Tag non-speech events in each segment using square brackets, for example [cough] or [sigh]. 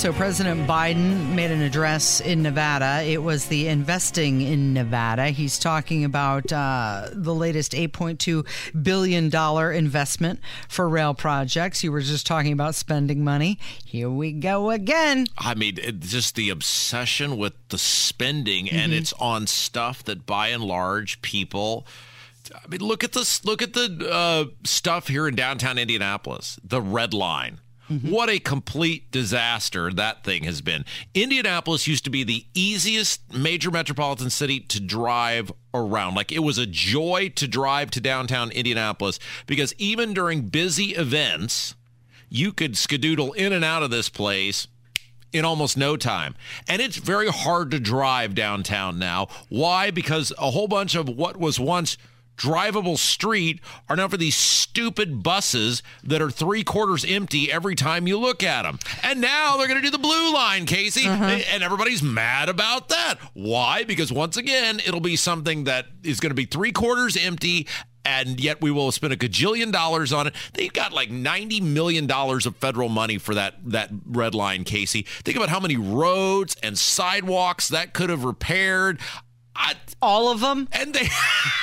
So, President Biden made an address in Nevada. It was the investing in Nevada. He's talking about uh, the latest $8.2 billion investment for rail projects. You were just talking about spending money. Here we go again. I mean, it, just the obsession with the spending, mm-hmm. and it's on stuff that by and large people. I mean, look at this. Look at the uh, stuff here in downtown Indianapolis. The Red Line Mm-hmm. What a complete disaster that thing has been. Indianapolis used to be the easiest major metropolitan city to drive around. Like it was a joy to drive to downtown Indianapolis because even during busy events, you could skedoodle in and out of this place in almost no time. And it's very hard to drive downtown now. Why? Because a whole bunch of what was once drivable street are now for these stupid buses that are three quarters empty every time you look at them. And now they're going to do the blue line, Casey. Uh-huh. And everybody's mad about that. Why? Because once again, it'll be something that is going to be three quarters empty and yet we will spend a gajillion dollars on it. They've got like ninety million dollars of federal money for that that red line, Casey. Think about how many roads and sidewalks that could have repaired. I, all of them? And they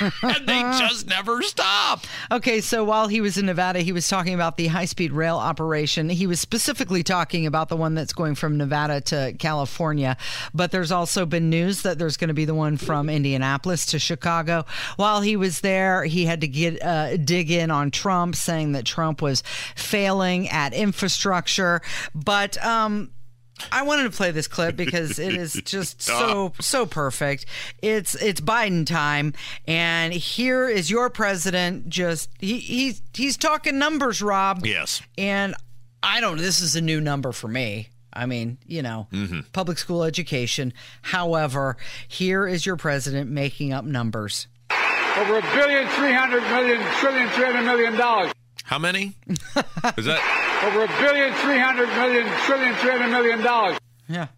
[laughs] and they just never stop. Okay so while he was in nevada he was talking about the high-speed rail operation. He was specifically talking about the one that's going from nevada to california. But there's also been news that there's going to be the one from indianapolis to chicago. While he was there he had to get uh, dig in on trump saying that trump was failing at infrastructure. But um I wanted to play this clip because it is [laughs] just so so perfect. It's it's Biden time, and here is your president. Just he, he's he's talking numbers, Rob. Yes, and I don't. This is a new number for me. I mean, you know, mm-hmm. public school education. However, here is your president making up numbers. Over a billion, three hundred million, trillion, three hundred million dollars. How many? Is that over a billion, three hundred million, trillion, three hundred million dollars? Yeah.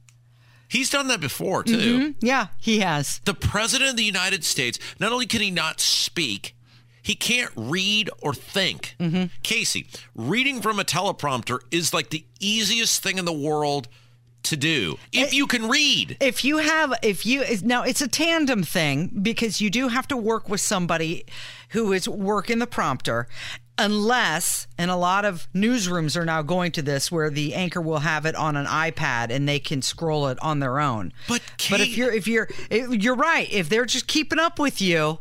He's done that before too. Mm-hmm. Yeah, he has. The president of the United States. Not only can he not speak, he can't read or think. Mm-hmm. Casey, reading from a teleprompter is like the easiest thing in the world to do if you can read. If you have, if you now, it's a tandem thing because you do have to work with somebody who is working the prompter unless and a lot of newsrooms are now going to this where the anchor will have it on an iPad and they can scroll it on their own. But Kate, but if you're if you're if you're right, if they're just keeping up with you,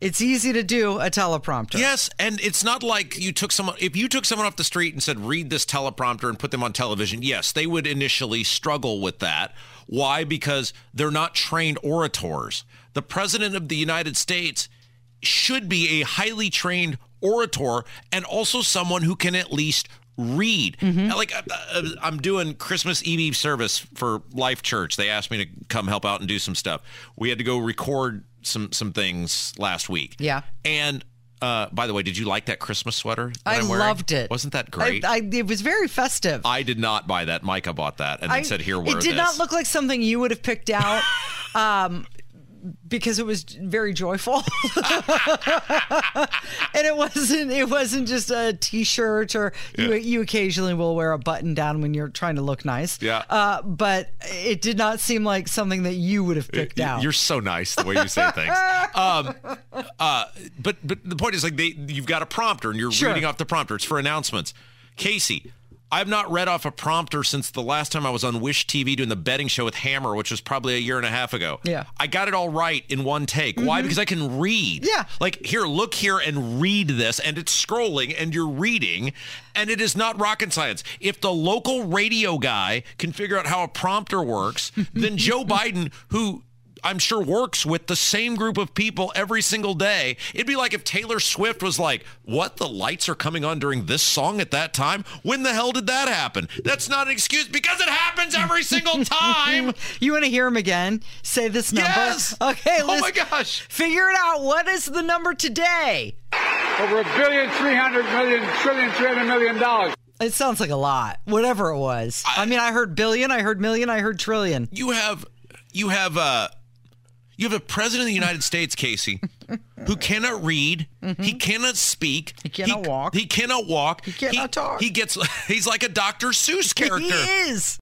it's easy to do a teleprompter. Yes, and it's not like you took someone if you took someone off the street and said read this teleprompter and put them on television. Yes, they would initially struggle with that. Why? Because they're not trained orators. The president of the United States should be a highly trained orator and also someone who can at least read. Mm-hmm. Like uh, uh, I'm doing Christmas Eve service for Life Church. They asked me to come help out and do some stuff. We had to go record some some things last week. Yeah. And uh, by the way, did you like that Christmas sweater? I loved it. Wasn't that great? I, I, it was very festive. I did not buy that. Micah bought that and then said, "Here, wear It did this. not look like something you would have picked out. [laughs] um, because it was very joyful. [laughs] And it wasn't it wasn't just a t-shirt or yeah. you, you occasionally will wear a button down when you're trying to look nice. Yeah. Uh, but it did not seem like something that you would have picked it, out. you're so nice the way you say things. [laughs] Um, uh, but but the point is like they you've got a prompter and you're sure. reading off the prompter. It's for announcements. Casey I've not read off a prompter since the last time I was on Wish TV doing the betting show with Hammer, which was probably a year and a half ago. Yeah. I got it all right in one take. Mm-hmm. Why? Because I can read. Yeah. Like, here, look here and read this. And it's scrolling and you're reading, and it is not rocket science. If the local radio guy can figure out how a prompter works, then Joe [laughs] Biden, who I'm sure works with the same group of people every single day. It'd be like if Taylor Swift was like, "What? The lights are coming on during this song at that time? When the hell did that happen?" That's not an excuse because it happens every single [laughs] time. you want to hear him again? Say this number. Yes. Okay. Oh my gosh. Figure it out. What is the number today? Over a billion, three hundred million, trillion, three hundred million dollars. It sounds like a lot. Whatever it was. I, I mean, I heard billion, I heard million, I heard trillion. You have, you have, uh you have a president of the United States, Casey, [laughs] who cannot read. Mm-hmm. He cannot speak. He cannot he, walk. He cannot walk. He cannot he, talk. He gets. [laughs] He's like a Dr. Seuss character. He is.